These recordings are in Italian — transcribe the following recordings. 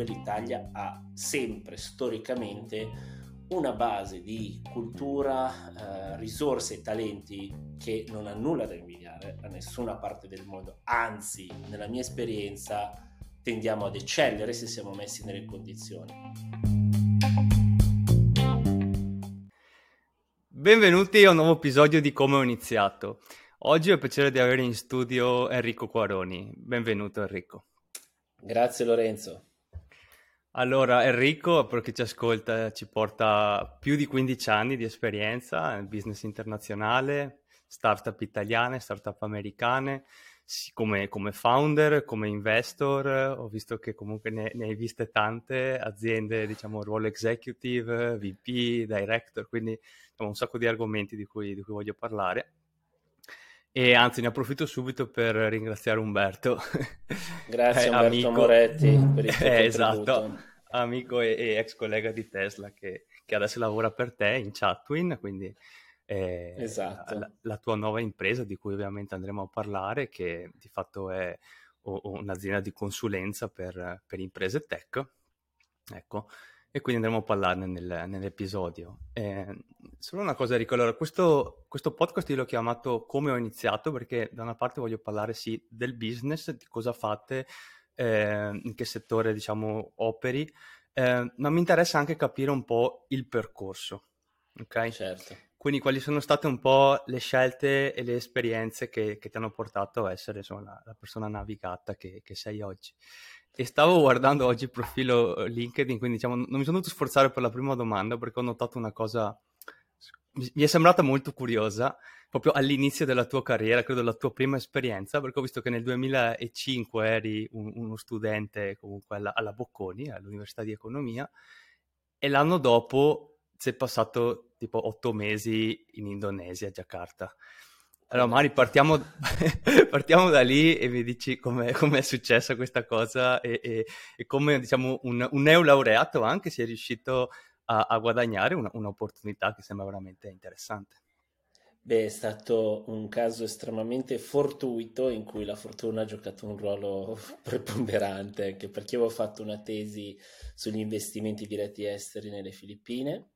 comunque l'Italia ha sempre storicamente una base di cultura, eh, risorse e talenti che non ha nulla da invidiare a nessuna parte del mondo, anzi nella mia esperienza tendiamo ad eccellere se siamo messi nelle condizioni. Benvenuti a un nuovo episodio di Come ho iniziato. Oggi ho il piacere di avere in studio Enrico Quaroni. Benvenuto Enrico. Grazie Lorenzo. Allora, Enrico, per chi ci ascolta, ci porta più di 15 anni di esperienza nel business internazionale, startup italiane, startup americane, come, come founder, come investor. Ho visto che comunque ne, ne, hai viste tante aziende, diciamo, ruolo executive, VP, director, quindi diciamo, un sacco di argomenti di cui, di cui voglio parlare. E anzi, ne approfitto subito per ringraziare Umberto. Grazie eh, Umberto amico, Moretti per il tuo eh, Esatto, amico e, e, ex collega di Tesla che, che, adesso lavora per te in Chatwin, quindi eh, esatto. la, la, tua nuova impresa di cui ovviamente andremo a parlare, che di fatto è o, un'azienda di consulenza per, per imprese tech. Ecco, e quindi andremo a parlarne nel, nell'episodio. Eh, solo una cosa, Enrico, allora, questo, questo, podcast io l'ho chiamato Come ho iniziato, perché da una parte voglio parlare sì del business, di cosa fate, eh, in che settore diciamo operi, eh, ma mi interessa anche capire un po' il percorso, ok? Certo. Quindi quali sono state un po' le scelte e le esperienze che, che ti hanno portato a essere insomma, la, la persona navigata che, che sei oggi. E stavo guardando oggi il profilo eh, LinkedIn, quindi diciamo, non mi sono dovuto sforzare per la prima domanda perché ho notato una cosa, mi è sembrata molto curiosa, proprio all'inizio della tua carriera, credo la tua prima esperienza, perché ho visto che nel 2005 eri un, uno studente comunque alla, alla Bocconi, all'Università di Economia, e l'anno dopo sei passato tipo otto mesi in Indonesia, a Jakarta. Allora, Mari, partiamo, partiamo, da lì e mi dici come è successa questa cosa e, e, e come diciamo, un, un neolaureato anche si è riuscito a, a guadagnare una, un'opportunità che sembra veramente interessante. Beh, è stato un caso estremamente fortuito in cui la fortuna ha giocato un ruolo preponderante, anche perché avevo fatto una tesi sugli investimenti diretti esteri nelle Filippine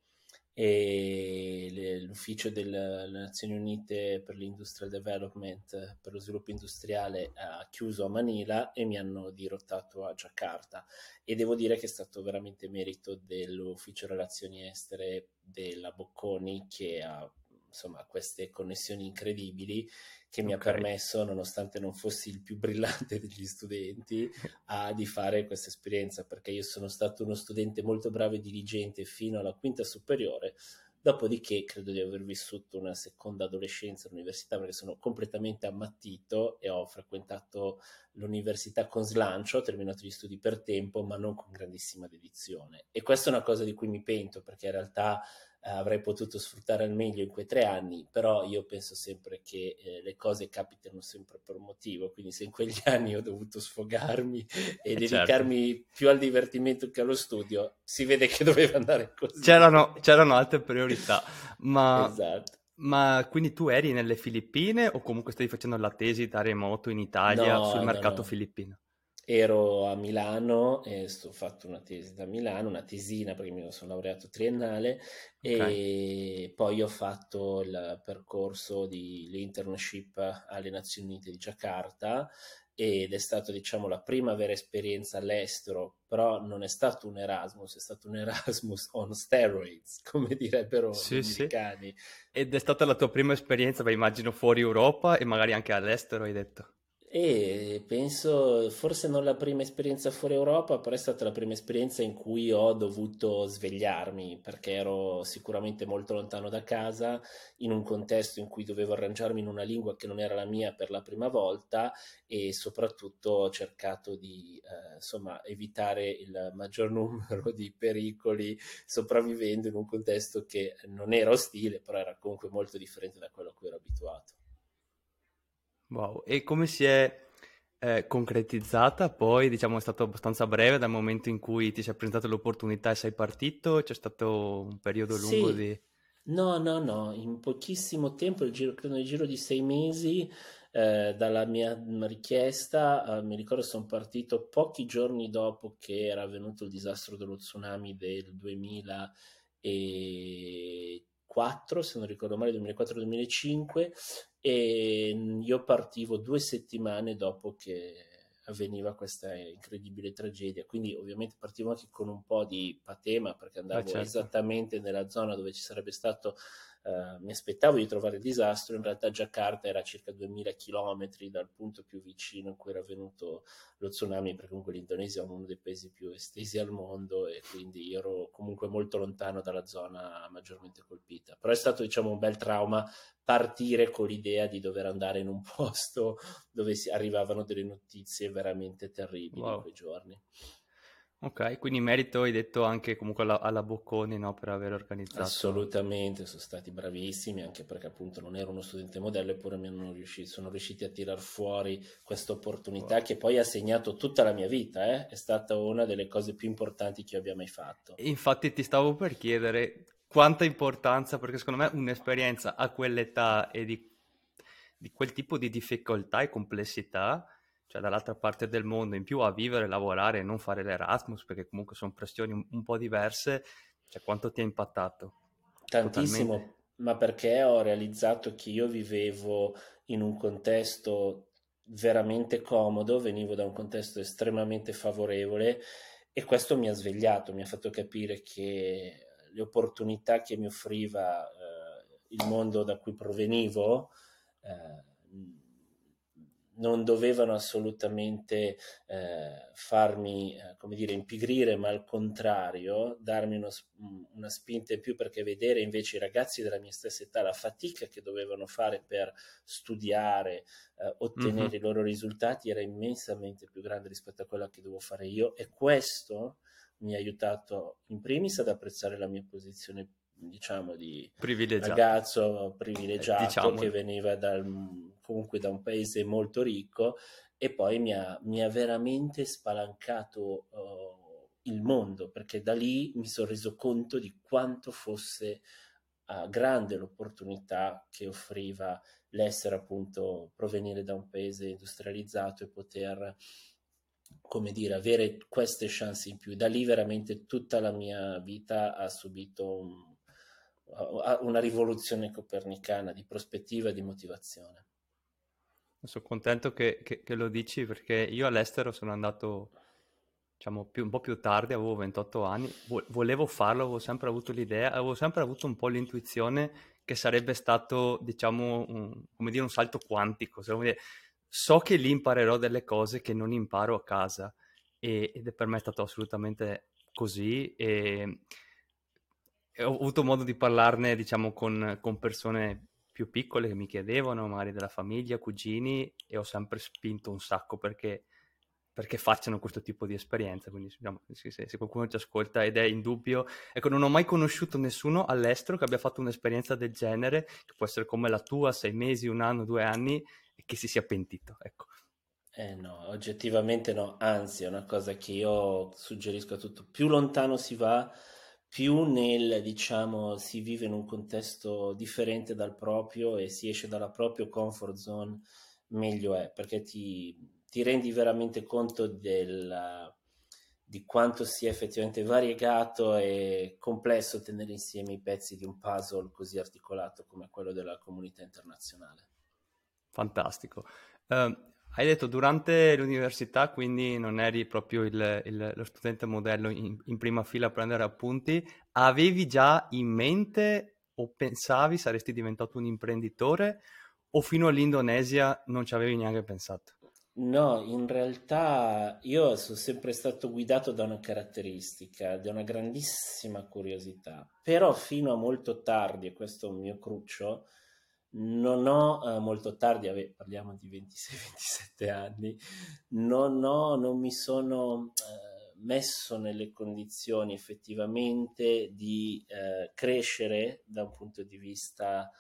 e l'ufficio delle Nazioni Unite per l'Industrial Development, per lo sviluppo industriale, ha chiuso a Manila e mi hanno dirottato a Giacarta. E devo dire che è stato veramente merito dell'ufficio relazioni estere della Bocconi che ha insomma queste connessioni incredibili che mi okay. ha permesso, nonostante non fossi il più brillante degli studenti, a, di fare questa esperienza, perché io sono stato uno studente molto bravo e diligente fino alla quinta superiore, dopodiché credo di aver vissuto una seconda adolescenza all'università perché sono completamente ammattito e ho frequentato l'università con slancio, ho terminato gli studi per tempo, ma non con grandissima dedizione. E questa è una cosa di cui mi pento, perché in realtà avrei potuto sfruttare al meglio in quei tre anni, però io penso sempre che eh, le cose capitano sempre per un motivo, quindi se in quegli anni ho dovuto sfogarmi e eh, dedicarmi certo. più al divertimento che allo studio, si vede che doveva andare così. C'erano, c'erano altre priorità, ma... Esatto. Ma quindi tu eri nelle Filippine o comunque stavi facendo la tesi da remoto in Italia no, sul mercato no, no. filippino? Ero a Milano e ho fatto una tesi da Milano, una tesina perché mi sono laureato triennale okay. e poi ho fatto il percorso di l'internship alle Nazioni Unite di Giacarta ed è stata diciamo la prima vera esperienza all'estero, però non è stato un Erasmus, è stato un Erasmus on steroids, come direbbero sì, gli americani. Sì. Ed è stata la tua prima esperienza, beh, immagino fuori Europa e magari anche all'estero, hai detto. E penso, forse non la prima esperienza fuori Europa, però è stata la prima esperienza in cui ho dovuto svegliarmi perché ero sicuramente molto lontano da casa, in un contesto in cui dovevo arrangiarmi in una lingua che non era la mia per la prima volta e soprattutto ho cercato di eh, insomma, evitare il maggior numero di pericoli sopravvivendo in un contesto che non era ostile, però era comunque molto differente da quello a cui ero abituato. Wow, e come si è eh, concretizzata poi? Diciamo è stato abbastanza breve dal momento in cui ti si è presentata l'opportunità e sei partito? C'è stato un periodo lungo sì. di... No, no, no, in pochissimo tempo, giro, credo nel giro di sei mesi, eh, dalla mia richiesta, eh, mi ricordo sono partito pochi giorni dopo che era avvenuto il disastro dello tsunami del 2004, se non ricordo male, 2004-2005, e io partivo due settimane dopo che avveniva questa incredibile tragedia. Quindi ovviamente partivo anche con un po' di patema perché andavo ah, certo. esattamente nella zona dove ci sarebbe stato Uh, mi aspettavo di trovare il disastro, in realtà Giacarta era a circa 2000 km dal punto più vicino in cui era avvenuto lo tsunami, perché comunque l'Indonesia è uno dei paesi più estesi al mondo e quindi ero comunque molto lontano dalla zona maggiormente colpita. Però è stato diciamo un bel trauma partire con l'idea di dover andare in un posto dove si arrivavano delle notizie veramente terribili wow. in quei giorni. Ok, quindi merito hai detto anche comunque alla, alla Bocconi no, per aver organizzato. Assolutamente, sono stati bravissimi anche perché appunto non ero uno studente modello eppure mi hanno riuscito, sono riusciti a tirar fuori questa opportunità wow. che poi ha segnato tutta la mia vita, eh? è stata una delle cose più importanti che io abbia mai fatto. Infatti ti stavo per chiedere quanta importanza, perché secondo me un'esperienza a quell'età e di, di quel tipo di difficoltà e complessità cioè dall'altra parte del mondo, in più a vivere, lavorare e non fare l'Erasmus, perché comunque sono pressioni un, un po' diverse, cioè quanto ti ha impattato? Tantissimo, Totalmente. ma perché ho realizzato che io vivevo in un contesto veramente comodo, venivo da un contesto estremamente favorevole e questo mi ha svegliato, mi ha fatto capire che le opportunità che mi offriva eh, il mondo da cui provenivo eh, non dovevano assolutamente eh, farmi, eh, come dire, impigrire, ma al contrario, darmi uno, una spinta in più perché vedere invece i ragazzi della mia stessa età la fatica che dovevano fare per studiare, eh, ottenere mm-hmm. i loro risultati era immensamente più grande rispetto a quella che dovevo fare io e questo mi ha aiutato in primis ad apprezzare la mia posizione diciamo di ragazzo privilegiato diciamo. che veniva dal, comunque da un paese molto ricco e poi mi ha, mi ha veramente spalancato uh, il mondo perché da lì mi sono reso conto di quanto fosse uh, grande l'opportunità che offriva l'essere appunto provenire da un paese industrializzato e poter come dire, avere queste chance in più. Da lì veramente tutta la mia vita ha subito un, una rivoluzione copernicana di prospettiva e di motivazione. Sono contento che, che, che, lo dici perché io all'estero sono andato diciamo più, un po' più tardi, avevo 28 anni, volevo farlo, avevo sempre avuto l'idea, avevo sempre avuto un po' l'intuizione che sarebbe stato diciamo un, come dire, un salto quantico, dire, so che lì imparerò delle cose che non imparo a casa e, ed è per me stato assolutamente così e, ho avuto modo di parlarne, diciamo, con, con, persone più piccole che mi chiedevano, magari della famiglia, cugini, e ho sempre spinto un sacco perché, perché facciano questo tipo di esperienza. Quindi, diciamo, se, se, qualcuno ci ascolta ed è in dubbio, ecco, non ho mai conosciuto nessuno all'estero che abbia fatto un'esperienza del genere, che può essere come la tua, sei mesi, un anno, due anni, e che si sia pentito, ecco. Eh no, oggettivamente no, anzi è una cosa che io suggerisco a tutto. Più lontano si va, più nel, diciamo, si vive in un contesto differente dal proprio e si esce dalla propria comfort zone, meglio è, perché ti, ti rendi veramente conto del, di quanto sia effettivamente variegato e complesso tenere insieme i pezzi di un puzzle così articolato come quello della comunità internazionale. Fantastico. Uh, hai detto durante l'università, quindi non eri proprio il, il, lo studente modello in, in, prima fila a prendere appunti, avevi già in mente o pensavi saresti diventato un imprenditore? O fino all'Indonesia non ci avevi neanche pensato? No, in realtà io sono sempre stato guidato da una caratteristica, da una grandissima curiosità, però fino a molto tardi, e questo è un mio cruccio, non ho eh, molto tardi, ave- parliamo di 26-27 anni, non, ho, non mi sono eh, messo nelle condizioni effettivamente di eh, crescere da un punto di vista,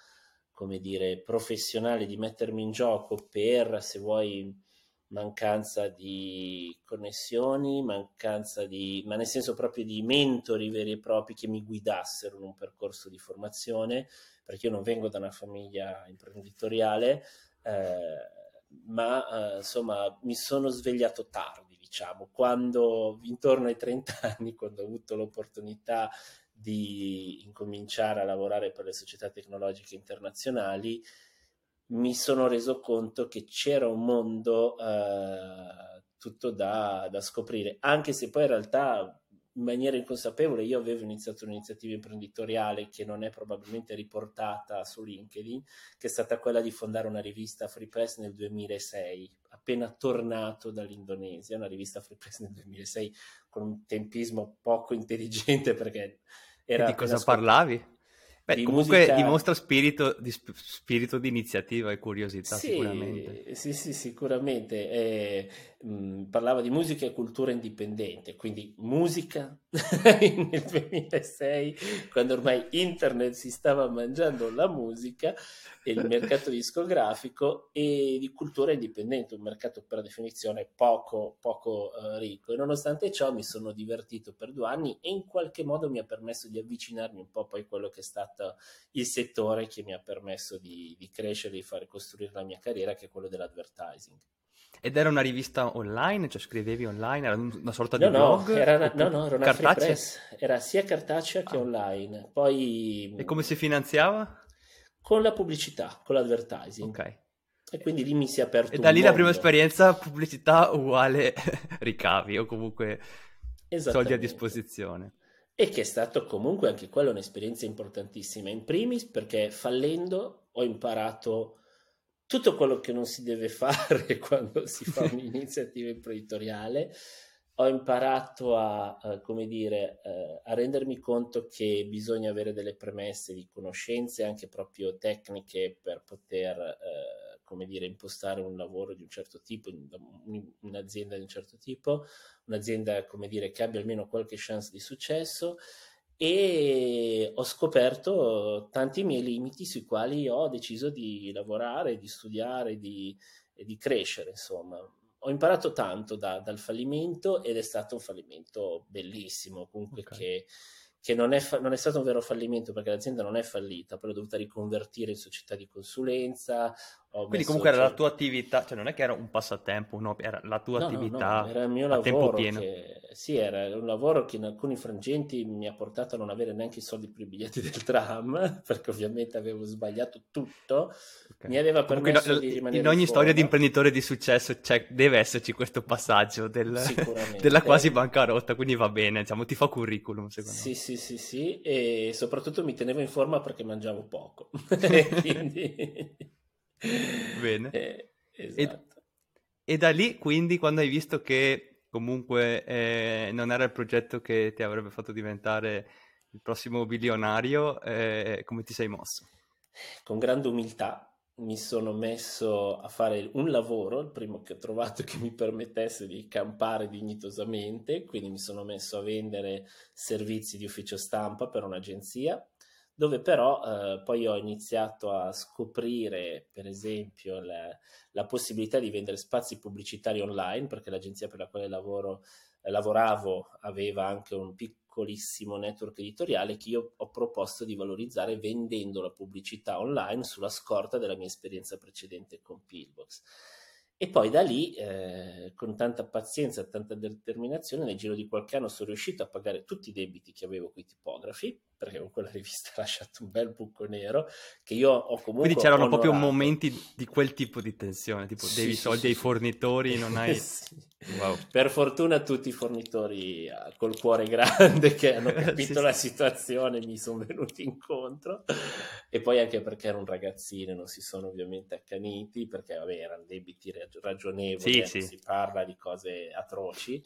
come dire, professionale, di mettermi in gioco per, se vuoi, mancanza di connessioni, mancanza di, ma nel senso proprio di mentori veri e propri che mi guidassero in un percorso di formazione perché io non vengo da una famiglia imprenditoriale, eh, ma uh, insomma mi sono svegliato tardi, diciamo, quando intorno ai 30 anni, quando ho avuto l'opportunità di incominciare a lavorare per le società tecnologiche internazionali, mi sono reso conto che c'era un mondo uh, tutto da, da, scoprire, anche se poi in realtà in maniera inconsapevole io avevo iniziato un'iniziativa imprenditoriale che non è probabilmente riportata su LinkedIn, che è stata quella di fondare una rivista Free Press nel 2006, appena tornato dall'Indonesia, una rivista Free Press nel 2006 con un tempismo poco intelligente perché era... E di cosa parlavi? Beh, di comunque musica... dimostra spirito di, spirito di, iniziativa e curiosità sì, sicuramente. Sì, sì, sicuramente. Eh, mh, parlava di musica e cultura indipendente, quindi musica nel 2006, quando ormai internet si stava mangiando la musica e il mercato discografico e di cultura indipendente, un mercato per definizione poco, poco uh, ricco. E nonostante ciò mi sono divertito per due anni e in qualche modo mi ha permesso di avvicinarmi un po' poi a quello che è stato il settore che mi ha permesso di, di crescere, di fare costruire la mia carriera, che è quello dell'advertising. Ed era una rivista online, cioè scrivevi online, era una sorta no, di blog? No, era una, no, no, era una cartacea? press, era sia cartacea che ah. online. Poi... E come si finanziava? Con la pubblicità, con l'advertising. Ok. E quindi lì mi si è aperto E da lì la prima esperienza, pubblicità uguale ricavi o comunque soldi a disposizione. E che è stato comunque anche quella un'esperienza importantissima. In primis perché fallendo ho imparato tutto quello che non si deve fare quando si fa un'iniziativa imprenditoriale. Ho imparato a, a, come dire, uh, a rendermi conto che bisogna avere delle premesse di conoscenze anche proprio tecniche per poter, uh, come dire, impostare un lavoro di un certo tipo, un'azienda di un certo tipo, un'azienda, come dire, che abbia almeno qualche chance di successo e ho scoperto tanti miei limiti sui quali ho deciso di lavorare, di studiare, di, di crescere, insomma. Ho imparato tanto da, dal fallimento ed è stato un fallimento bellissimo, comunque okay. che che non è, fa- non è, stato un vero fallimento perché l'azienda non è fallita, però è dovuta riconvertire in società di consulenza. Quindi comunque era la tua attività, cioè non è che era un passatempo, no, era la tua no, attività no, era il mio lavoro che, sì, era un lavoro che in alcuni frangenti mi ha portato a non avere neanche i soldi per i biglietti del tram, perché ovviamente avevo sbagliato tutto. Okay. Mi aveva permesso in, di rimanere in ogni storia di imprenditore di successo deve esserci questo passaggio del, della quasi bancarotta, quindi va bene, diciamo, ti fa curriculum secondo sì, me. Sì, sì, sì, e soprattutto mi tenevo in forma perché mangiavo poco. quindi... Bene. Eh, esatto. E, e, da lì, quindi, quando hai visto che comunque eh, non era il progetto che ti avrebbe fatto diventare il prossimo bilionario, eh, come ti sei mosso? Con grande umiltà mi sono messo a fare un lavoro, il primo che ho trovato che mi permettesse di campare dignitosamente, quindi mi sono messo a vendere servizi di ufficio stampa per un'agenzia dove però eh, poi ho iniziato a scoprire, per esempio, la, la, possibilità di vendere spazi pubblicitari online, perché l'agenzia per la quale lavoro, eh, lavoravo aveva anche un piccolissimo network editoriale che io ho proposto di valorizzare vendendo la pubblicità online sulla scorta della mia esperienza precedente con Pillbox. E poi da lì, eh, con tanta pazienza e tanta determinazione, nel giro di qualche anno sono riuscito a pagare tutti i debiti che avevo con i tipografi, perché con quella rivista ha lasciato un bel buco nero, che io ho comunque Quindi c'erano onorato. proprio momenti di quel tipo di tensione, tipo sì, devi soldi sì, ai fornitori, non hai... wow. Per fortuna tutti i fornitori ah, col cuore grande che hanno capito la situazione mi sono venuti incontro, e poi anche perché ero un ragazzino, non si sono ovviamente accaniti, perché vabbè, erano debiti ragionevoli, eh, si parla di cose atroci,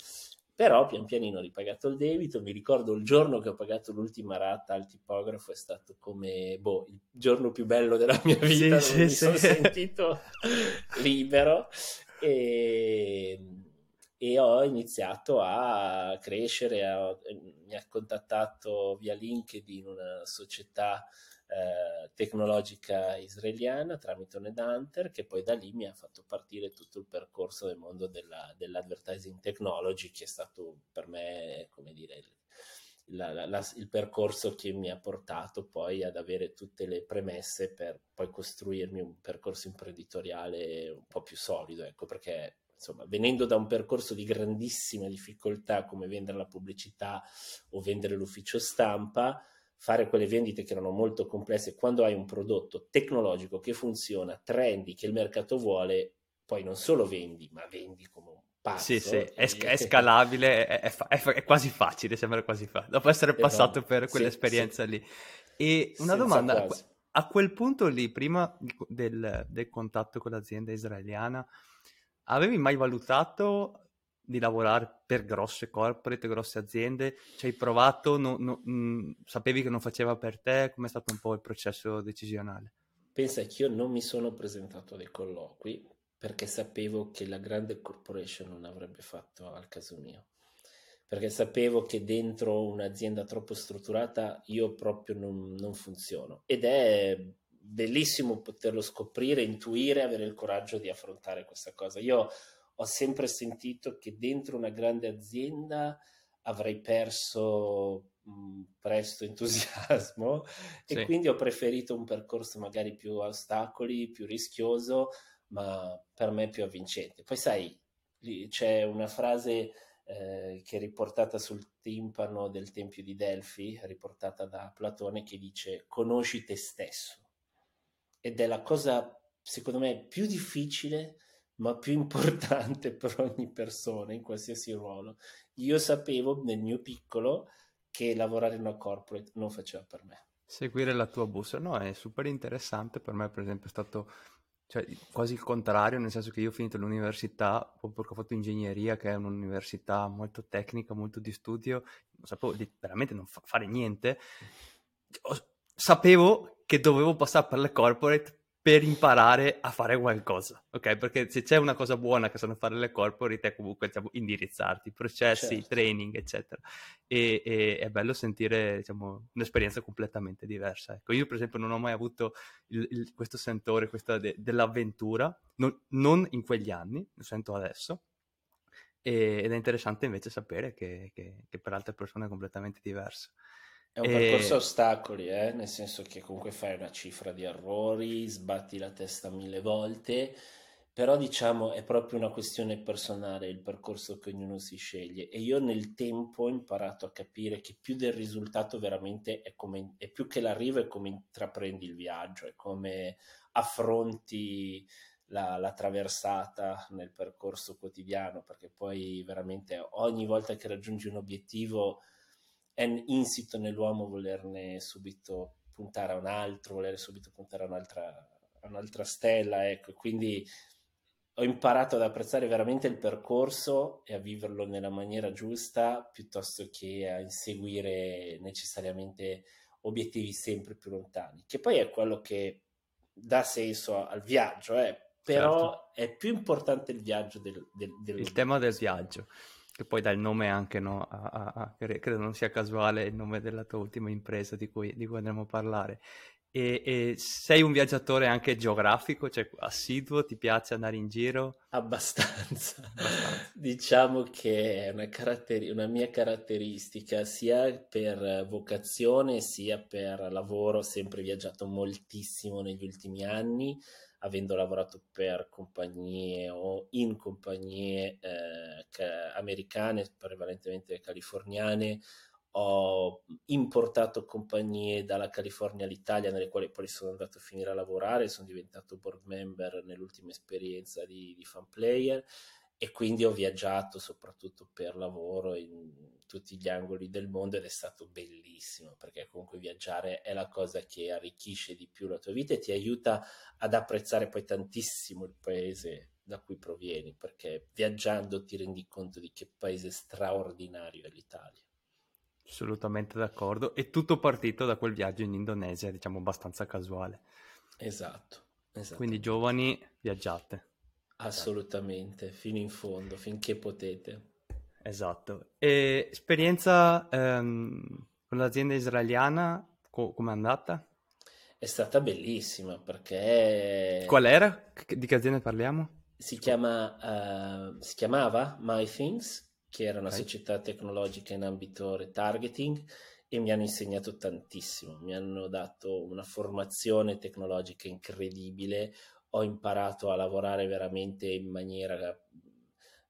però pian pianino ho ripagato il debito, mi ricordo il giorno che ho pagato l'ultima rata al tipografo è stato come boh, il giorno più bello della mia vita, sì, mi sì, sono sì. sentito libero e, e, ho iniziato a crescere, a, mi ha contattato via LinkedIn una società eh, tecnologica israeliana tramite un headhunter che poi da lì mi ha fatto partire tutto il percorso del mondo della, dell'advertising technology che è stato per me, come dire, la, la, la, il percorso che mi ha portato poi ad avere tutte le premesse per poi costruirmi un percorso imprenditoriale un po' più solido, ecco, perché insomma, venendo da un percorso di grandissima difficoltà come vendere la pubblicità o vendere l'ufficio stampa, fare quelle vendite che erano molto complesse, quando hai un prodotto tecnologico che funziona, trendy, che il mercato vuole, poi non solo vendi, ma vendi come un pazzo. Sì, sì, è, sc- è scalabile, è, è, è, quasi facile, sembra quasi facile, dopo essere esatto. passato per quell'esperienza sì, sì. lì. E una Senza domanda, quasi. a quel punto lì, prima del, del contatto con l'azienda israeliana, avevi mai valutato di lavorare per grosse corporate, grosse aziende? Ci hai provato? No, no, mh, mm, sapevi che non faceva per te? Com'è stato un po' il processo decisionale? Pensa che io non mi sono presentato dei colloqui perché sapevo che la grande corporation non avrebbe fatto al caso mio. Perché sapevo che dentro un'azienda troppo strutturata io proprio non, non funziono. Ed è bellissimo poterlo scoprire, intuire, avere il coraggio di affrontare questa cosa. Io ho sempre sentito che dentro una grande azienda avrei perso mh, presto entusiasmo sì. e quindi ho preferito un percorso magari più ostacoli, più rischioso, ma per me più avvincente. Poi sai, c'è una frase eh, che è riportata sul timpano del Tempio di Delfi, riportata da Platone, che dice conosci te stesso. Ed è la cosa, secondo me, più difficile ma più importante per ogni persona in qualsiasi ruolo. Io sapevo nel mio piccolo che lavorare in una corporate non faceva per me. Seguire la tua bussola, no, è super interessante. Per me, per esempio, è stato cioè, quasi il contrario, nel senso che io ho finito l'università, perché ho fatto ingegneria, che è un'università molto tecnica, molto di studio, non sapevo di veramente non fa- fare niente. Sapevo che dovevo passare per le corporate per imparare a fare qualcosa, ok? Perché se c'è una cosa buona che sanno fare le corporate è comunque diciamo, indirizzarti, processi, certo. training, eccetera. E, e, è bello sentire diciamo, un'esperienza completamente diversa. Ecco, io per esempio non ho mai avuto il, il, questo sentore questa de, dell'avventura, non, non, in quegli anni, lo sento adesso, e, ed è interessante invece sapere che, che, che per altre persone è completamente diverso. È un percorso a ostacoli, eh? nel senso che comunque fai una cifra di errori, sbatti la testa mille volte, però diciamo è proprio una questione personale il percorso che ognuno si sceglie e io nel tempo ho imparato a capire che più del risultato veramente è, come, è più che l'arrivo, è come intraprendi il viaggio, è come affronti la, la, traversata nel percorso quotidiano, perché poi veramente ogni volta che raggiungi un obiettivo è insito nell'uomo volerne subito puntare a un altro, volere subito puntare a un'altra, a un'altra stella, ecco, quindi ho imparato ad apprezzare veramente il percorso e a viverlo nella maniera giusta piuttosto che a inseguire necessariamente obiettivi sempre più lontani, che poi è quello che dà senso al viaggio, eh? però certo. è più importante il viaggio del, del, del il tema del viaggio che poi dà il nome anche, no, a, a, a, credo non sia casuale il nome della tua ultima impresa di cui, di cui andremo a parlare. E, e, sei un viaggiatore anche geografico, cioè assiduo, ti piace andare in giro? Abbastanza. Abbastanza. diciamo che è una, caratteri- una, mia caratteristica sia per vocazione sia per lavoro, ho sempre viaggiato moltissimo negli ultimi anni avendo lavorato per compagnie o in compagnie eh, americane, prevalentemente californiane, ho importato compagnie dalla California all'Italia nelle quali poi sono andato a finire a lavorare, sono diventato board member nell'ultima esperienza di, di fan player e quindi ho viaggiato soprattutto per lavoro in tutti gli angoli del mondo ed è stato bellissimo perché comunque viaggiare è la cosa che arricchisce di più la tua vita e ti aiuta ad apprezzare poi tantissimo il paese da cui provieni perché viaggiando ti rendi conto di che paese straordinario è l'Italia. Assolutamente d'accordo e tutto partito da quel viaggio in Indonesia diciamo abbastanza casuale. Esatto. Quindi giovani viaggiate. Assolutamente, fino in fondo, finché potete. Esatto. E esperienza ehm, con l'azienda israeliana, co- com'è andata? È stata bellissima perché... Qual era? Di che azienda parliamo? Si, chiama, uh, si chiamava My Things che era una okay. società tecnologica in ambito retargeting e mi hanno insegnato tantissimo, mi hanno dato una formazione tecnologica incredibile, ho imparato a lavorare veramente in maniera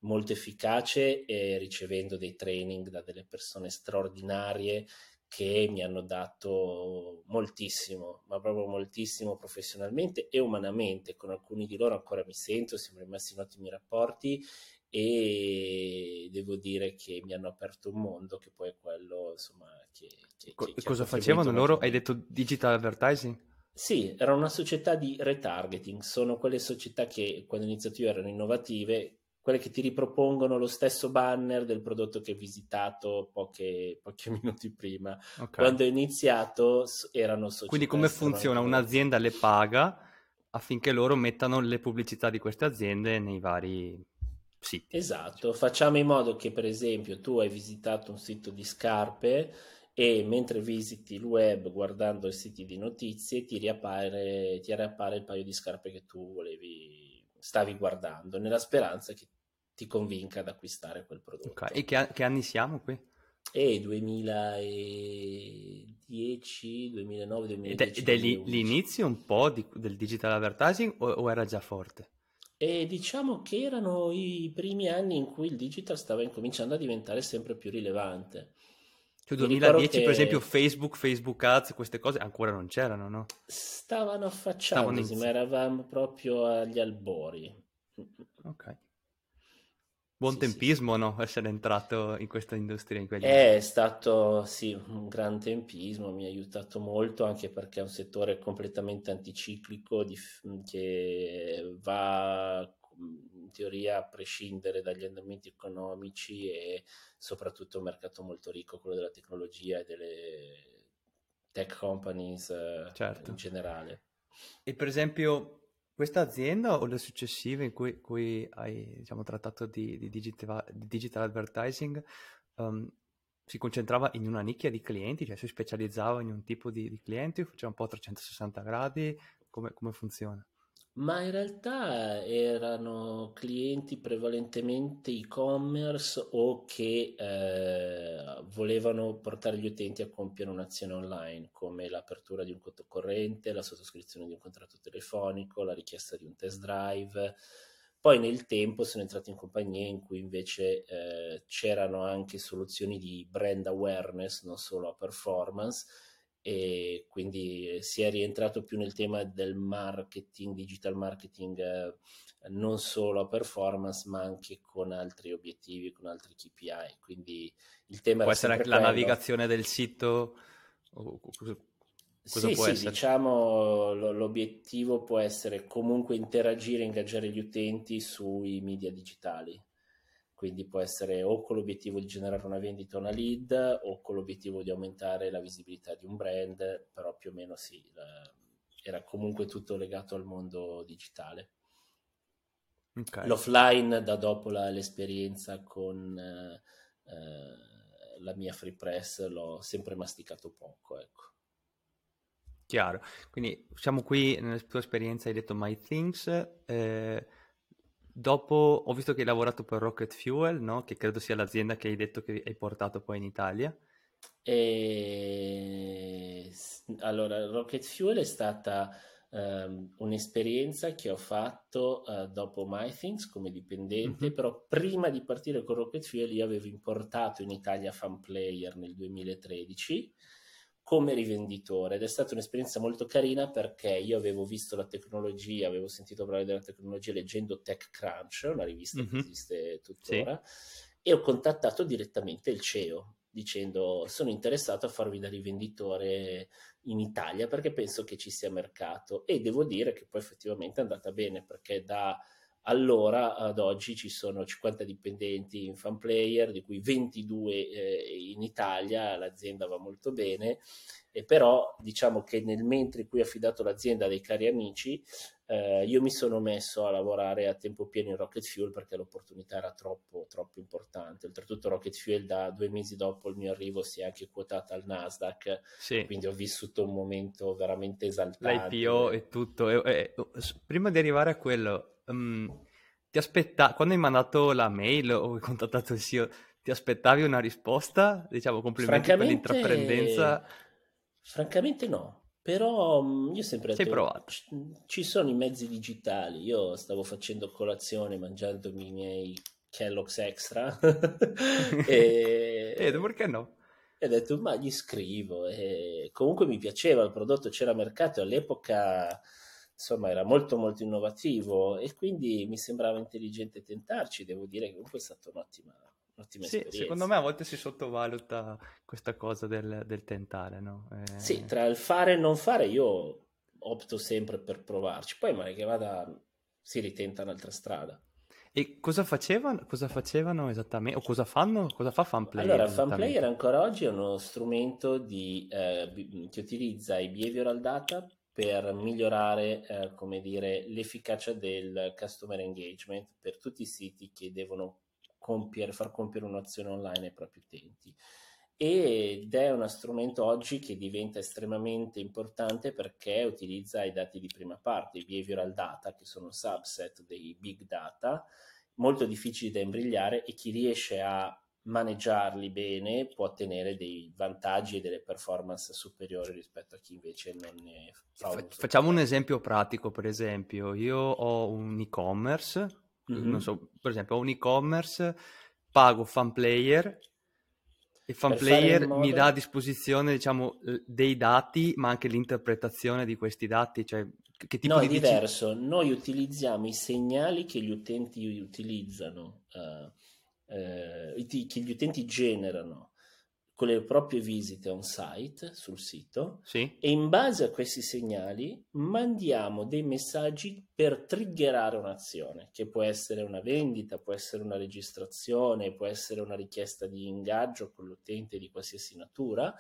molto efficace e ricevendo dei training da delle persone straordinarie che mi hanno dato moltissimo, ma proprio moltissimo professionalmente e umanamente. Con alcuni di loro ancora mi sento, siamo rimasti in ottimi rapporti e devo dire che mi hanno aperto un mondo che poi è quello insomma che, che, che cosa facevano loro? Hai detto digital advertising? Sì, era una società di retargeting, sono quelle società che quando ho iniziato io erano innovative, quelle che ti ripropongono lo stesso banner del prodotto che hai visitato poche, pochi minuti prima. Okay. Quando ho iniziato erano società. Quindi come funziona? Un'azienda le paga affinché loro mettano le pubblicità di queste aziende nei vari siti. Esatto, facciamo in modo che per esempio tu hai visitato un sito di scarpe e mentre visiti il web guardando i siti di notizie ti riappare, ti riappare il paio di scarpe che tu volevi, stavi guardando, nella speranza che ti convinca ad acquistare quel prodotto. Okay. E che, che, anni siamo qui? E 2010, 2009, 2010. Ed è, l'inizio un po' di, del digital advertising o, o, era già forte? E diciamo che erano i primi anni in cui il digital stava incominciando a diventare sempre più rilevante. Cioè 2010 per esempio Facebook, Facebook Ads, queste cose ancora non c'erano, no? Stavano affacciandosi, ma eravamo proprio agli albori. Ok. Buon sì, tempismo, sì. no? Essere entrato in questa industria in quegli anni. È stato, sì, un gran tempismo, mi ha aiutato molto anche perché è un settore completamente anticiclico di, che va in teoria a prescindere dagli andamenti economici e soprattutto un mercato molto ricco, quello della tecnologia e delle tech companies eh, certo. in generale. E per esempio questa azienda o le successive in cui, cui hai diciamo, trattato di, di, digital, di, digital, advertising um, si concentrava in una nicchia di clienti, cioè si specializzava in un tipo di, di clienti, faceva un po' 360 gradi, come, come funziona? Ma in realtà erano clienti prevalentemente e-commerce o che eh, volevano portare gli utenti a compiere un'azione online, come l'apertura di un conto corrente, la sottoscrizione di un contratto telefonico, la richiesta di un test drive. Poi nel tempo sono entrato in compagnie in cui invece eh, c'erano anche soluzioni di brand awareness, non solo a performance, e quindi eh, si è rientrato più nel tema del marketing, digital marketing, eh, non solo a performance, ma anche con altri obiettivi, con altri KPI. Quindi il tema può essere la navigazione del sito. Cosa sì, sì, essere? diciamo l'obiettivo può essere comunque interagire, ingaggiare gli utenti sui media digitali quindi può essere o con l'obiettivo di generare una vendita o una lead o con l'obiettivo di aumentare la visibilità di un brand, però più o meno sì, era comunque tutto legato al mondo digitale. Okay. L'offline, da dopo la, l'esperienza con eh, eh, la mia free press, l'ho sempre masticato poco, ecco. Chiaro, quindi siamo qui nella tua esperienza, hai detto My Things, eh, Dopo ho visto che hai lavorato per Rocket Fuel, no? che credo sia l'azienda che hai detto che hai portato poi in Italia. E... Allora, Rocket Fuel è stata um, un'esperienza che ho fatto uh, dopo MyThings come dipendente, mm-hmm. però prima di partire con Rocket Fuel io avevo importato in Italia Fan Player nel 2013 come rivenditore ed è stata un'esperienza molto carina perché io avevo visto la tecnologia, avevo sentito parlare della tecnologia leggendo TechCrunch, una rivista mm-hmm. che esiste tuttora, sì. e ho contattato direttamente il CEO dicendo sono interessato a farvi da rivenditore in Italia perché penso che ci sia mercato e devo dire che poi effettivamente è andata bene perché da allora ad oggi ci sono 50 dipendenti in fan player, di cui 22 eh, in Italia, l'azienda va molto bene, e però diciamo che nel mentre in cui ho affidato l'azienda a dei cari amici, eh, io mi sono messo a lavorare a tempo pieno in Rocket Fuel perché l'opportunità era troppo, troppo importante. Oltretutto Rocket Fuel da due mesi dopo il mio arrivo si è anche quotata al Nasdaq, sì. quindi ho vissuto un momento veramente esaltante. L'IPO e tutto. E, e, prima di arrivare a quello, um, ti aspetta quando hai mandato la mail o hai contattato il CEO, ti aspettavi una risposta? Diciamo complimenti per l'intraprendenza. Francamente no, però mm, io sempre detto, provato. ci sono i mezzi digitali, io stavo facendo colazione mangiandomi i miei Kellogg's Extra e... e perché no? E ho detto, ma gli scrivo. E comunque mi piaceva il prodotto, c'era mercato all'epoca, insomma, era molto molto innovativo e quindi mi sembrava intelligente tentarci. Devo dire che comunque è stata un'ottima, un'ottima sì, esperienza. Secondo me a volte si sottovaluta questa cosa del, del tentare, no? Eh... Sì, tra il fare e non fare io opto sempre per provarci, poi magari che vada si ritenta un'altra strada. E cosa facevano, cosa facevano esattamente? O cosa fanno? Cosa fa FanPlayer? Allora, FanPlayer ancora oggi è uno strumento di, eh, che utilizza i behavioral data per migliorare, eh, come dire, l'efficacia del customer engagement per tutti i siti che devono compiere, far compiere un'azione online ai propri utenti. Ed è uno strumento oggi che diventa estremamente importante perché utilizza i dati di prima parte, i behavioral data, che sono un subset dei big data, molto difficili da imbrigliare e chi riesce a maneggiarli bene può ottenere dei vantaggi e delle performance superiori rispetto a chi invece non ne fa uso. Facciamo un esempio pratico, per esempio, io ho un e-commerce, mm-hmm. non so, per esempio ho un e-commerce, pago fan player e fan player modo... mi dà a disposizione, diciamo, dei dati, ma anche l'interpretazione di questi dati, cioè che tipo no, di è diverso. Dici... Noi utilizziamo i segnali che gli utenti utilizzano, uh, uh, che gli utenti generano con le proprie visite on site sul sito sì. e in base a questi segnali mandiamo dei messaggi per triggerare un'azione che può essere una vendita, può essere una registrazione, può essere una richiesta di ingaggio con l'utente di qualsiasi natura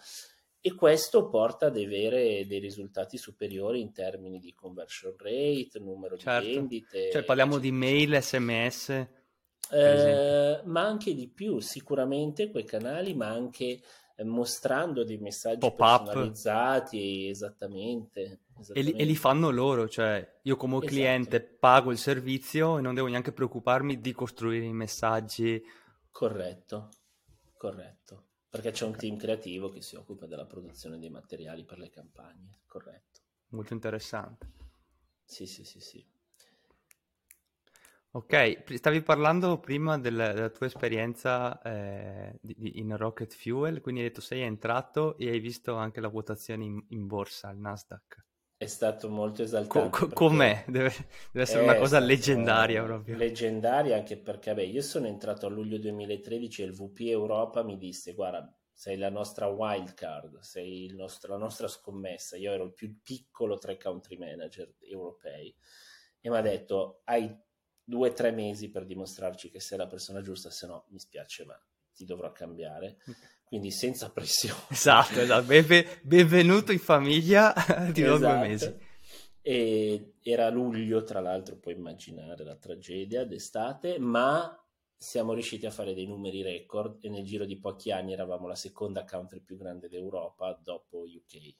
e questo porta ad avere dei risultati superiori in termini di conversion rate, numero certo. di vendite. Cioè parliamo eccetera. di mail, sms. Eh, ma anche di più, sicuramente quei canali, ma anche eh, mostrando dei messaggi Pop-up. personalizzati, esattamente. esattamente. E, li, e, li, fanno loro, cioè io come esatto. cliente pago il servizio e non devo neanche preoccuparmi di costruire i messaggi. Corretto, corretto. Perché c'è un team creativo che si occupa della produzione dei materiali per le campagne, corretto. Molto interessante. Sì, sì, sì, sì. Ok, stavi parlando prima del, della tua esperienza eh, di, in Rocket Fuel, quindi hai detto sei entrato e hai visto anche la votazione in, in borsa al Nasdaq. È stato molto esaltante. Co- com'è? Deve, deve essere una cosa leggendaria proprio. Leggendaria anche perché, beh, io sono entrato a luglio 2013 e il VP Europa mi disse, guarda, sei la nostra wild card, sei nostro, la nostra scommessa. Io ero il più piccolo tra i country manager europei e mi ha detto, hai due o tre mesi per dimostrarci che sei la persona giusta, se no mi spiace, ma ti dovrò cambiare. Quindi senza pressione. Esatto, esatto. Benve- benvenuto in famiglia di esatto. due mesi. E era luglio, tra l'altro, puoi immaginare la tragedia d'estate, ma siamo riusciti a fare dei numeri record e nel giro di pochi anni eravamo la seconda country più grande d'Europa dopo UK.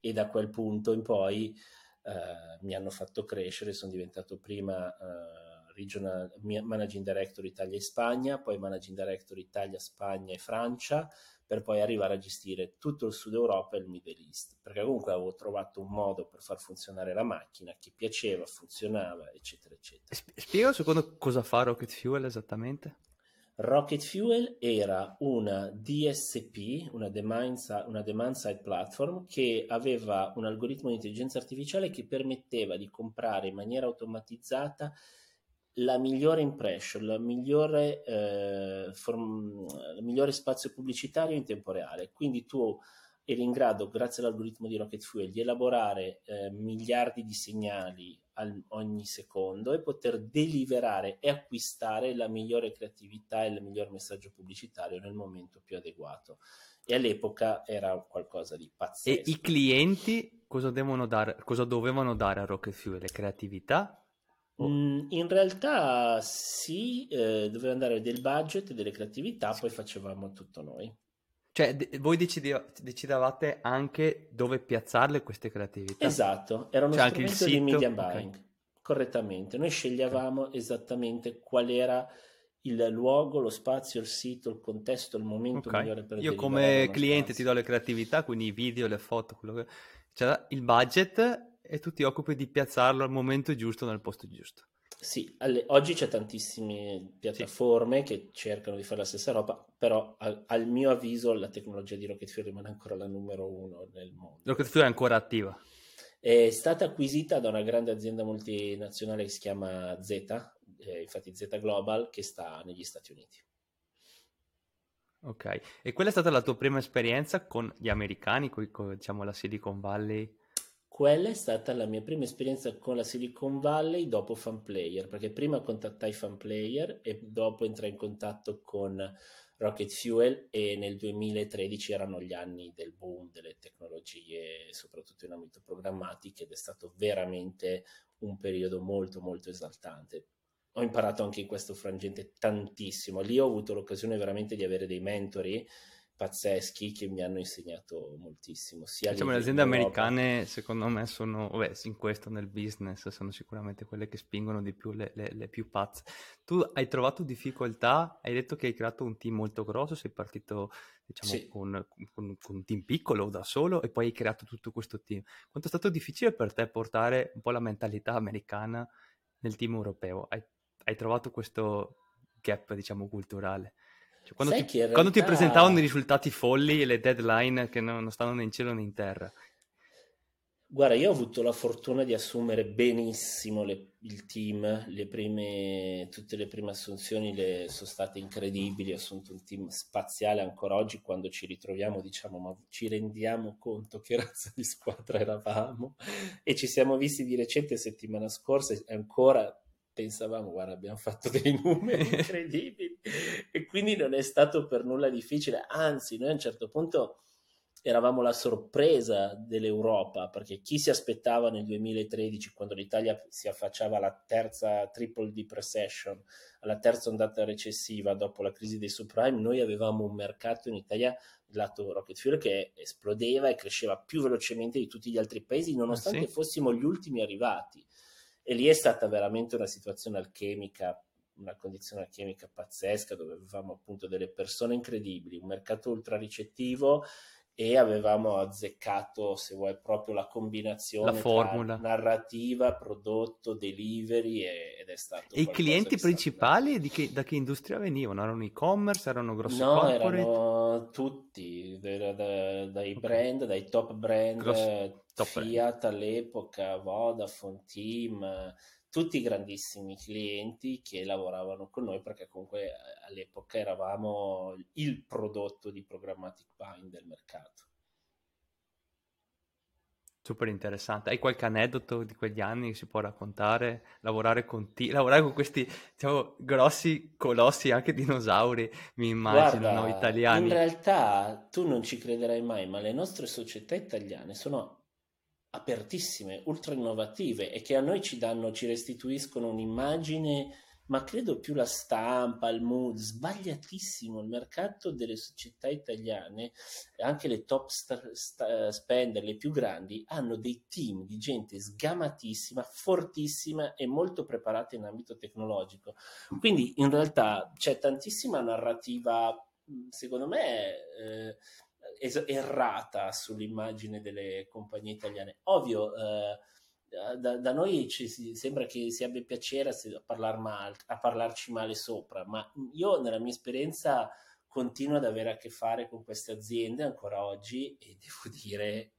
E da quel punto in poi eh, mi hanno fatto crescere, sono diventato prima eh, regional, managing director Italia e Spagna, poi managing director Italia, Spagna e Francia, per poi arrivare a gestire tutto il Sud Europa e il Middle East, perché comunque avevo trovato un modo per far funzionare la macchina che piaceva, funzionava, eccetera, eccetera. Spiega un secondo cosa fa Rocket Fuel esattamente? Rocket Fuel era una DSP, una demand, una demand side platform, che aveva un algoritmo di intelligenza artificiale che permetteva di comprare in maniera automatizzata la migliore impression, la migliore, eh, form, il migliore spazio pubblicitario in tempo reale. Quindi tu eri in grado, grazie all'algoritmo di Rocket Fuel, di elaborare eh, miliardi di segnali al, ogni secondo e poter deliberare e acquistare la migliore creatività e il miglior messaggio pubblicitario nel momento più adeguato. E all'epoca era qualcosa di pazzesco. E i clienti cosa, dare, cosa dovevano dare a Rocket Fuel? Creatività? Mm, in realtà sì, eh, dovevano dare del budget delle creatività, poi facevamo tutto noi. Cioè, de- voi decide- decidevate anche dove piazzarle queste creatività? Esatto, era uno cioè, strumento di media buying, okay. correttamente. Noi sceglievamo okay. esattamente qual era il luogo, lo spazio, il sito, il contesto, il momento okay. migliore per Io come cliente spazio. ti do le creatività, quindi i video, le foto, quello che... Cioè, il budget e tu ti occupi di piazzarlo al momento giusto nel posto giusto. Sì, alle, oggi c'è tantissime piattaforme sì. che cercano di fare la stessa roba, però al, al, mio avviso la tecnologia di Rocket Fuel rimane ancora la numero uno nel mondo. Rocket Fuel è ancora attiva? È stata acquisita da una grande azienda multinazionale che si chiama Z, eh, infatti Z Global, che sta negli Stati Uniti. Ok, e quella è stata la tua prima esperienza con gli americani, con, con diciamo, la Silicon Valley? Quella è stata la mia prima esperienza con la Silicon Valley dopo Fanplayer, perché prima contattai Fanplayer e dopo entrai in contatto con Rocket Fuel e nel 2013 erano gli anni del boom delle tecnologie, soprattutto in ambito programmatico, ed è stato veramente un periodo molto molto esaltante. Ho imparato anche in questo frangente tantissimo. Lì ho avuto l'occasione veramente di avere dei mentori pazzeschi che mi hanno insegnato moltissimo. Sia diciamo, le aziende americane, secondo me, sono, vabbè, in questo nel business, sono sicuramente quelle che spingono di più le, le, le, più pazze. Tu hai trovato difficoltà, hai detto che hai creato un team molto grosso, sei partito diciamo, sì. con, con, con, un team piccolo da solo e poi hai creato tutto questo team. Quanto è stato difficile per te portare un po' la mentalità americana nel team europeo? Hai, hai trovato questo gap, diciamo, culturale? Cioè, quando, ti, realtà... quando, ti, presentavano i risultati folli e le deadline che non, non stanno né in cielo né in terra. Guarda, io ho avuto la fortuna di assumere benissimo le, il team, le prime, tutte le prime assunzioni le, sono state incredibili, ho assunto un team spaziale ancora oggi quando ci ritroviamo diciamo ma ci rendiamo conto che razza di squadra eravamo e ci siamo visti di recente settimana scorsa e ancora pensavamo, guarda, abbiamo fatto dei numeri incredibili e quindi non è stato per nulla difficile, anzi, noi a un certo punto eravamo la sorpresa dell'Europa, perché chi si aspettava nel 2013, quando l'Italia si affacciava alla terza triple deep recession, alla terza ondata recessiva dopo la crisi dei subprime, noi avevamo un mercato in Italia, lato Rocket Fuel, che esplodeva e cresceva più velocemente di tutti gli altri paesi, nonostante ah, sì? fossimo gli ultimi arrivati. E lì è stata veramente una situazione alchemica, una condizione alchemica pazzesca, dove avevamo appunto delle persone incredibili, un mercato ultra ricettivo e avevamo azzeccato, se vuoi, proprio la combinazione la formula. narrativa, prodotto, delivery ed è stato... E i clienti principali di che, da che industria venivano? Erano e-commerce? Erano grossi no, corporate? erano tutti, da, da, dai okay. brand, dai top brand, Gross, top Fiat brand. all'epoca, Vodafone, Team, tutti grandissimi clienti che lavoravano con noi perché comunque eh, all'epoca eravamo il prodotto di Programmatic Bind del mercato. Super interessante. Hai qualche aneddoto di quegli anni che si può raccontare? Lavorare con, ti- lavorare con questi diciamo, grossi colossi, anche dinosauri, mi immagino, Guarda, no? italiani. In realtà tu non ci crederai mai, ma le nostre società italiane sono apertissime, ultra innovative e che a noi ci danno, ci restituiscono un'immagine, ma credo più la stampa, il mood, sbagliatissimo. Il mercato delle società italiane, anche le top st- st- spender, le più grandi, hanno dei team di gente sgamatissima, fortissima e molto preparata in ambito tecnologico. Quindi in realtà c'è tantissima narrativa, secondo me... Eh, es- errata sull'immagine delle compagnie italiane. Ovvio, eh, da, da, noi ci si, sembra che si abbia piacere a, parlar mal, a parlarci male sopra, ma io nella mia esperienza continuo ad avere a che fare con queste aziende ancora oggi e devo dire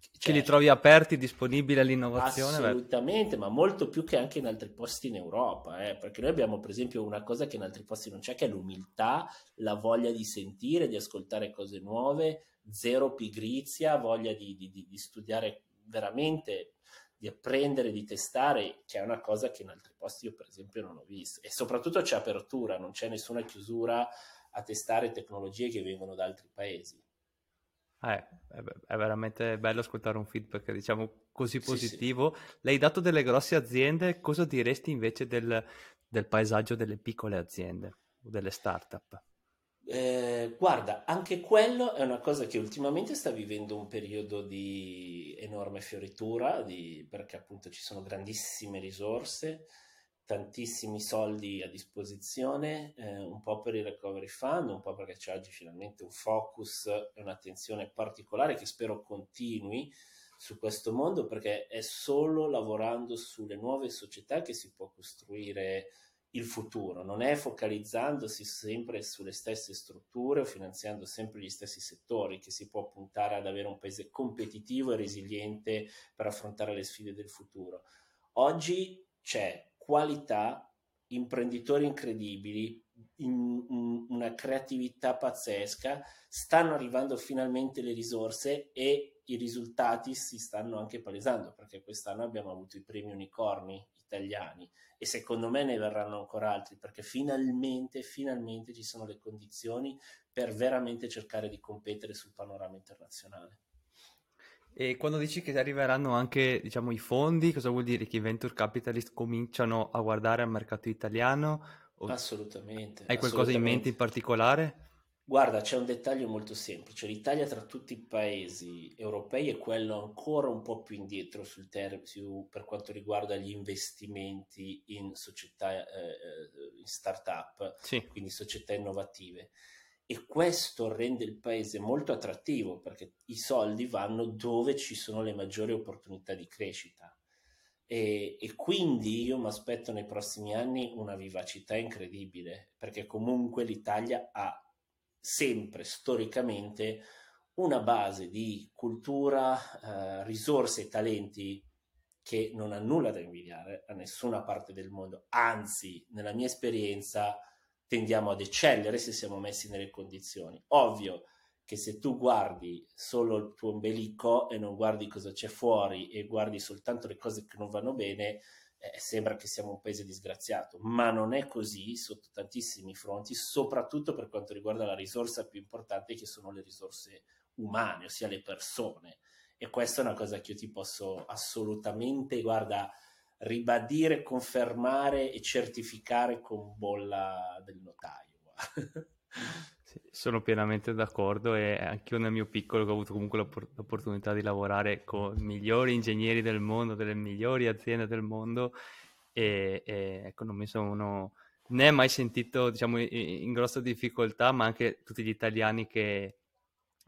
cioè, che li trovi aperti, disponibili all'innovazione? Assolutamente, beh. ma molto più che anche in altri posti in Europa, eh? perché noi abbiamo per esempio una cosa che in altri posti non c'è, che è l'umiltà, la voglia di sentire, di ascoltare cose nuove, zero pigrizia, voglia di, di, di, di studiare veramente, di apprendere, di testare, che è una cosa che in altri posti io per esempio non ho visto. E soprattutto c'è apertura, non c'è nessuna chiusura a testare tecnologie che vengono da altri paesi. Eh, è veramente bello ascoltare un feedback, diciamo, così positivo. Sì, sì. L'hai dato delle grosse aziende, cosa diresti invece del, del paesaggio delle piccole aziende o delle start-up? Eh, guarda, anche quello è una cosa che ultimamente sta vivendo un periodo di enorme fioritura, di, perché appunto ci sono grandissime risorse tantissimi soldi a disposizione, eh, un po' per il recovery fund, un po' perché c'è oggi finalmente un focus e un'attenzione particolare che spero continui su questo mondo perché è solo lavorando sulle nuove società che si può costruire il futuro, non è focalizzandosi sempre sulle stesse strutture o finanziando sempre gli stessi settori che si può puntare ad avere un paese competitivo e resiliente per affrontare le sfide del futuro. Oggi c'è qualità, imprenditori incredibili, in, in una creatività pazzesca, stanno arrivando finalmente le risorse e i risultati si stanno anche palesando perché quest'anno abbiamo avuto i primi unicorni italiani e secondo me ne verranno ancora altri perché finalmente, finalmente ci sono le condizioni per veramente cercare di competere sul panorama internazionale. E quando dici che arriveranno anche, diciamo, i fondi, cosa vuol dire? Che i venture capitalist cominciano a guardare al mercato italiano? O... Assolutamente. Hai qualcosa in mente in particolare? Guarda, c'è un dettaglio molto semplice. L'Italia tra tutti i paesi europei è quello ancora un po' più indietro sul ter- su, per quanto riguarda gli investimenti in società, eh, eh in start-up, sì. quindi società innovative e questo rende il paese molto attrattivo perché i soldi vanno dove ci sono le maggiori opportunità di crescita. E, e, quindi io mi aspetto nei prossimi anni una vivacità incredibile perché comunque l'Italia ha sempre storicamente una base di cultura, eh, risorse e talenti che non ha nulla da invidiare a nessuna parte del mondo, anzi nella mia esperienza tendiamo ad eccellere se siamo messi nelle condizioni. Ovvio che se tu guardi solo il tuo ombelico e non guardi cosa c'è fuori e guardi soltanto le cose che non vanno bene, eh, sembra che siamo un paese disgraziato, ma non è così sotto tantissimi fronti, soprattutto per quanto riguarda la risorsa più importante che sono le risorse umane, ossia le persone. E questa è una cosa che io ti posso assolutamente, guarda, ribadire, confermare e certificare con bolla del notaio. sì, sono pienamente d'accordo e anche io nel mio piccolo ho avuto comunque l'opp- l'opportunità di lavorare con i migliori ingegneri del mondo, delle migliori aziende del mondo e, e ecco, non mi sono né mai sentito diciamo in grossa difficoltà, ma anche tutti gli italiani che,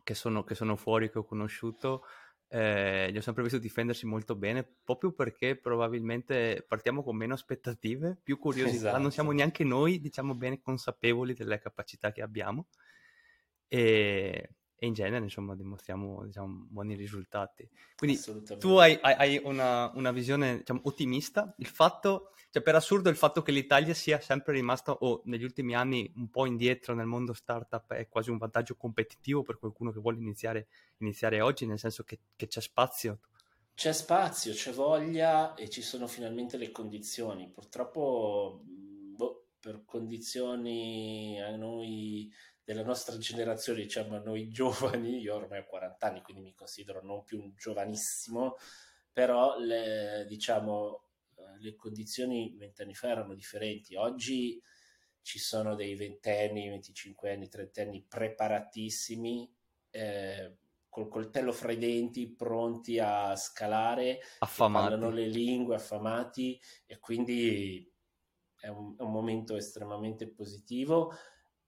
che, sono, che sono fuori, che ho conosciuto, eh, li ho sempre visto difendersi molto bene, proprio perché probabilmente partiamo con meno aspettative, più curiosità, esatto. non siamo neanche noi, diciamo bene, consapevoli delle capacità che abbiamo e, e in genere, insomma, dimostriamo diciamo, buoni risultati. Quindi tu hai, hai una, una, visione, diciamo, ottimista, il fatto cioè, per assurdo il fatto che l'Italia sia sempre rimasta, o negli ultimi anni, un po' indietro nel mondo startup è quasi un vantaggio competitivo per qualcuno che vuole iniziare, iniziare oggi, nel senso che, che c'è spazio. C'è spazio, c'è voglia e ci sono finalmente le condizioni. Purtroppo, per condizioni a noi della nostra generazione, diciamo a noi giovani, io ormai ho 40 anni, quindi mi considero non più un giovanissimo, però le, diciamo le condizioni vent'anni fa erano differenti. Oggi ci sono dei ventenni, venticinquenni, trentenni preparatissimi, eh, col coltello fra i denti, pronti a scalare, affamati. parlano le lingue, affamati e quindi è un, è un momento estremamente positivo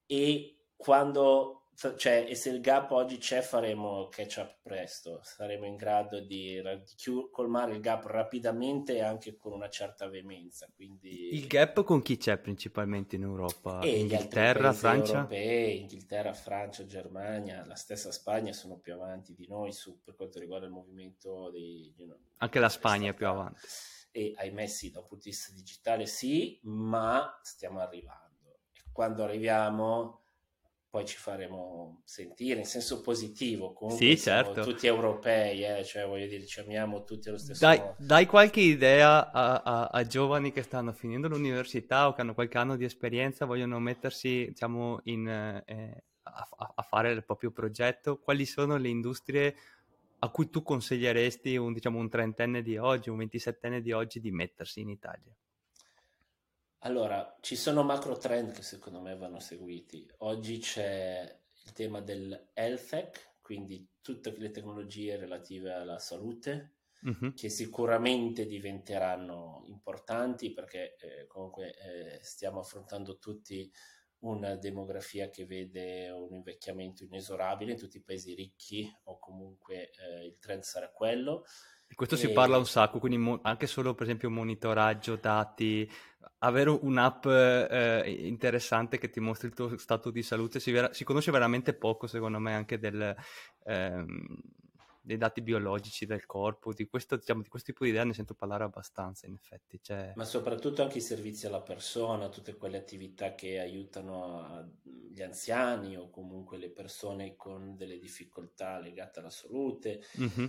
e quando cioè, e se il gap oggi c'è, faremo catch up presto, saremo in grado di, di colmare il gap rapidamente e anche con una certa veemenza. Quindi... Il gap con chi c'è principalmente in Europa? E Inghilterra, Francia? Europei, Inghilterra, Francia, Germania, la stessa Spagna sono più avanti di noi su, per quanto riguarda il movimento dei... You know, anche la Spagna è più avanti. E ahimè sì, da un punto di vista digitale sì, ma stiamo arrivando. E quando arriviamo poi ci faremo sentire in senso positivo. Comunque sì, certo. tutti europei, eh? cioè voglio dire, ci amiamo tutti allo stesso dai, modo. Dai qualche idea a, a, a, giovani che stanno finendo l'università o che hanno qualche anno di esperienza, vogliono mettersi, diciamo, in, eh, a, a, fare il proprio progetto. Quali sono le industrie a cui tu consiglieresti un, diciamo, un trentenne di oggi, un ventisettenne di oggi di mettersi in Italia? Allora, ci sono macro trend che secondo me vanno seguiti. Oggi c'è il tema del health tech, quindi tutte le tecnologie relative alla salute, uh-huh. che sicuramente diventeranno importanti perché eh, comunque eh, stiamo affrontando tutti una demografia che vede un invecchiamento inesorabile in tutti i paesi ricchi o comunque eh, il trend sarà quello. Di questo e... si parla un sacco, quindi mo- anche solo per esempio monitoraggio, dati, avere un'app eh, interessante che ti mostri il tuo stato di salute, si, vera- si conosce veramente poco secondo me anche del, ehm, dei dati biologici del corpo, di questo, diciamo, di questo tipo di idea ne sento parlare abbastanza in effetti. Cioè... Ma soprattutto anche i servizi alla persona, tutte quelle attività che aiutano gli anziani o comunque le persone con delle difficoltà legate alla salute. Mm-hmm.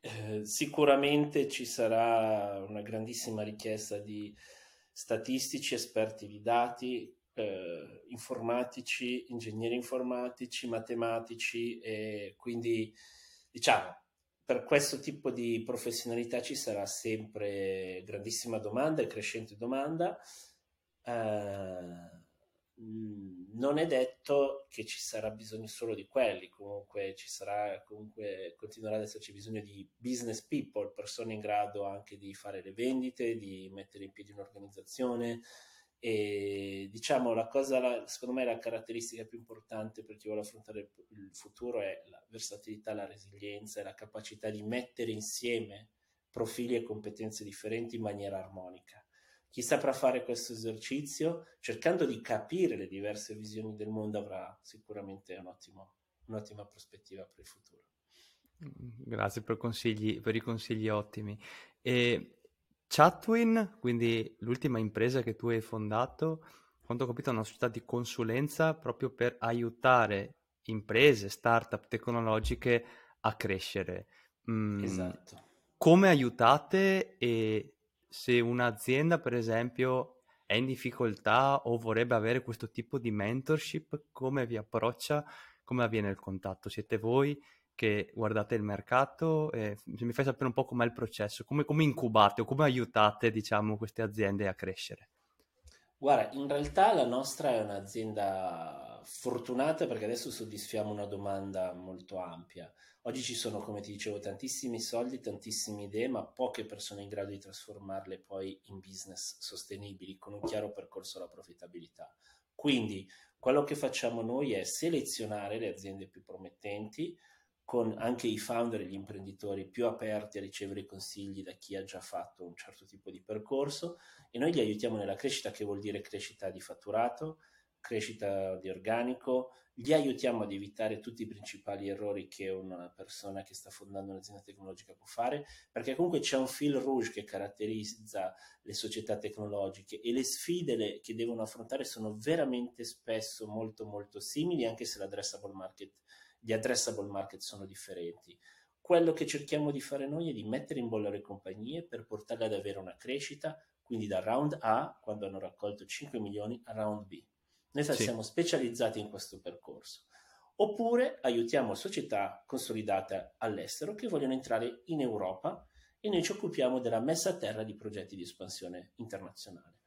Eh, sicuramente ci sarà una grandissima richiesta di statistici, esperti di dati, eh, informatici, ingegneri informatici, matematici e quindi diciamo, per questo tipo di professionalità ci sarà sempre grandissima domanda e crescente domanda. Eh, non è detto che ci sarà bisogno solo di quelli, comunque ci sarà, comunque continuerà ad esserci bisogno di business people, persone in grado anche di fare le vendite, di mettere in piedi un'organizzazione, e diciamo la cosa, secondo me la caratteristica più importante per chi vuole affrontare il futuro è la versatilità, la resilienza e la capacità di mettere insieme profili e competenze differenti in maniera armonica. Chi saprà fare questo esercizio, cercando di capire le diverse visioni del mondo, avrà sicuramente un ottimo, un'ottima prospettiva per il futuro. Grazie per, per i consigli ottimi. E Chatwin, quindi l'ultima impresa che tu hai fondato, quanto ho capito è una società di consulenza proprio per aiutare imprese, start-up tecnologiche a crescere. Mm, esatto. Come aiutate e se un'azienda, per esempio, è in difficoltà o vorrebbe avere questo tipo di mentorship, come vi approccia, come avviene il contatto? Siete voi che guardate il mercato e mi fai sapere un po' com'è il processo, come, come incubate o come aiutate diciamo, queste aziende a crescere. Guarda, in realtà la nostra è un'azienda fortunata perché adesso soddisfiamo una domanda molto ampia. Oggi ci sono, come ti dicevo, tantissimi soldi, tantissime idee, ma poche persone in grado di trasformarle poi in business sostenibili con un chiaro percorso alla profittabilità. Quindi quello che facciamo noi è selezionare le aziende più promettenti, con anche i founder e gli imprenditori più aperti a ricevere consigli da chi ha già fatto un certo tipo di percorso e noi li aiutiamo nella crescita che vuol dire crescita di fatturato, crescita di organico, gli aiutiamo ad evitare tutti i principali errori che una persona che sta fondando un'azienda tecnologica può fare, perché comunque c'è un fil rouge che caratterizza le società tecnologiche e le sfide che devono affrontare sono veramente spesso molto molto simili, anche se l'addressable market gli addressable market sono differenti. Quello che cerchiamo di fare noi è di mettere in bolla le compagnie per portarle ad avere una crescita, quindi da round A, quando hanno raccolto 5 milioni, a round B. Noi sì. siamo specializzati in questo percorso. Oppure aiutiamo società consolidate all'estero che vogliono entrare in Europa e noi ci occupiamo della messa a terra di progetti di espansione internazionale.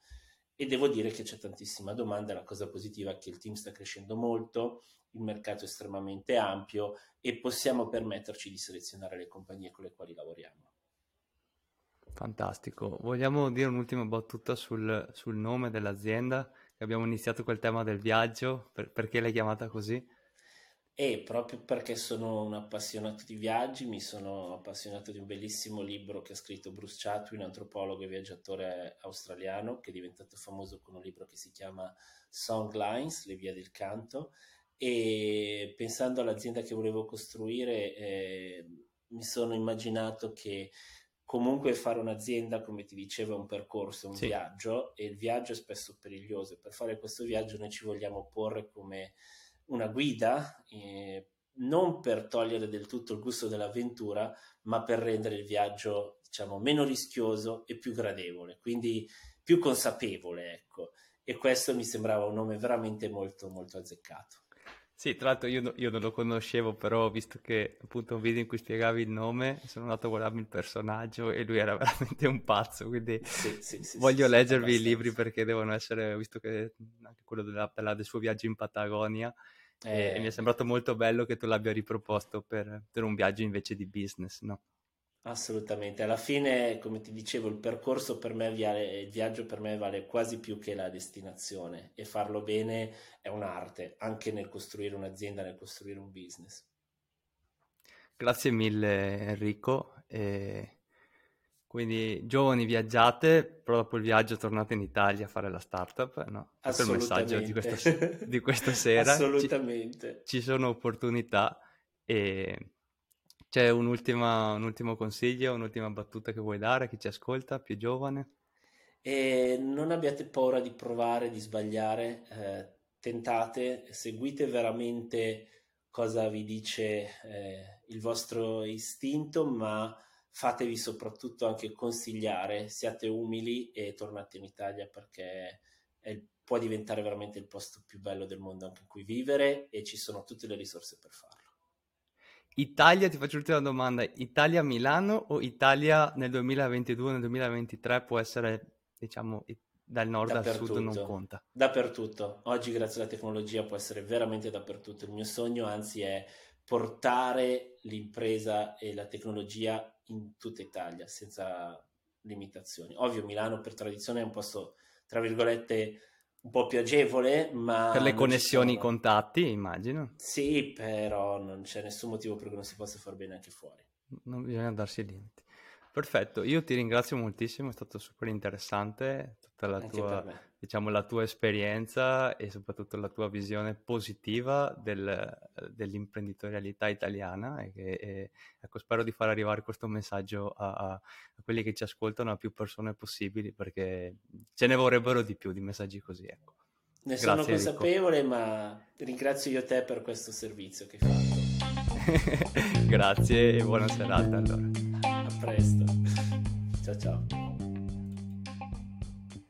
E devo dire che c'è tantissima domanda, la cosa positiva è che il team sta crescendo molto, il mercato è estremamente ampio e possiamo permetterci di selezionare le compagnie con le quali lavoriamo. Fantastico. Vogliamo dire un'ultima battuta sul, sul nome dell'azienda? Abbiamo iniziato col tema del viaggio, per, perché l'hai chiamata così? E proprio perché sono un appassionato di viaggi, mi sono appassionato di un bellissimo libro che ha scritto Bruce Chatwin, antropologo e viaggiatore australiano, che è diventato famoso con un libro che si chiama Songlines, Le vie del canto, e pensando all'azienda che volevo costruire eh, mi sono immaginato che comunque fare un'azienda, come ti dicevo, è un percorso, un sì. viaggio e il viaggio è spesso periglioso. Per fare questo viaggio noi ci vogliamo porre come una guida, eh, non per togliere del tutto il gusto dell'avventura, ma per rendere il viaggio, diciamo, meno rischioso e più gradevole, quindi più consapevole, ecco. E questo mi sembrava un nome veramente molto, molto azzeccato. Sì, tra l'altro io, io, non lo conoscevo, però visto che appunto un video in cui spiegavi il nome, sono andato a guardarmi il personaggio e lui era veramente un pazzo, quindi sì, sì, sì, voglio leggervi i libri perché devono essere, visto che anche quello della, della, del suo viaggio in Patagonia, eh... e mi è sembrato molto bello che tu l'abbia riproposto per, per un viaggio invece di business, no? Assolutamente, alla fine, come ti dicevo, il percorso per me, il viaggio per me vale quasi più che la destinazione e farlo bene è un'arte, anche nel costruire un'azienda, nel costruire un business. Grazie mille Enrico. E quindi giovani viaggiate, però dopo il viaggio tornate in Italia a fare la startup, no? Questo è il messaggio di questa, di questa sera. Assolutamente. Ci, ci sono opportunità e c'è un ultimo consiglio, un'ultima battuta che vuoi dare a chi ci ascolta, più giovane? E non abbiate paura di provare, di sbagliare, eh, tentate, seguite veramente cosa vi dice eh, il vostro istinto, ma fatevi soprattutto anche consigliare, siate umili e tornate in Italia perché è, può diventare veramente il posto più bello del mondo anche in cui vivere e ci sono tutte le risorse per farlo. Italia, ti faccio l'ultima domanda, Italia-Milano o Italia nel 2022, nel 2023 può essere, diciamo, dal nord al sud non conta? Dappertutto. Oggi grazie alla tecnologia può essere veramente dappertutto. Il mio sogno anzi è portare l'impresa e la tecnologia in tutta Italia senza limitazioni. Ovvio Milano per tradizione è un posto, tra virgolette, un po' più agevole, ma... Per le connessioni, i contatti, immagino. Sì, però non c'è nessun motivo per cui non si possa far bene anche fuori. Non bisogna darsi limiti. Perfetto, io ti ringrazio moltissimo, è stato super interessante tutta la tua, diciamo, la tua esperienza e soprattutto la tua visione positiva del, dell'imprenditorialità italiana e, e ecco, spero di far arrivare questo messaggio a, a, a, quelli che ci ascoltano, a più persone possibili, perché ce ne vorrebbero di più di messaggi così. Ecco. Ne Grazie, sono consapevole, Enrico. ma ringrazio io te per questo servizio che hai fatto. Grazie e buona serata allora presto. Ciao ciao.